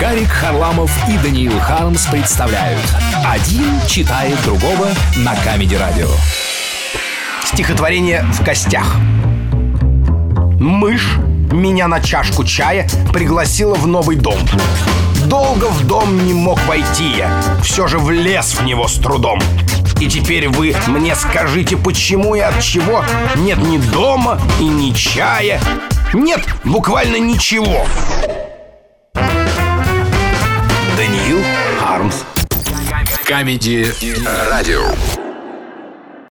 Гарик Харламов и Даниил Хармс представляют. Один читает другого на Камеди Радио. Стихотворение в костях Мышь меня на чашку чая пригласила в новый дом. Долго в дом не мог войти я Все же влез в него с трудом. И теперь вы мне скажите, почему и от чего нет ни дома и ни чая. Нет буквально ничего. Камеди Радио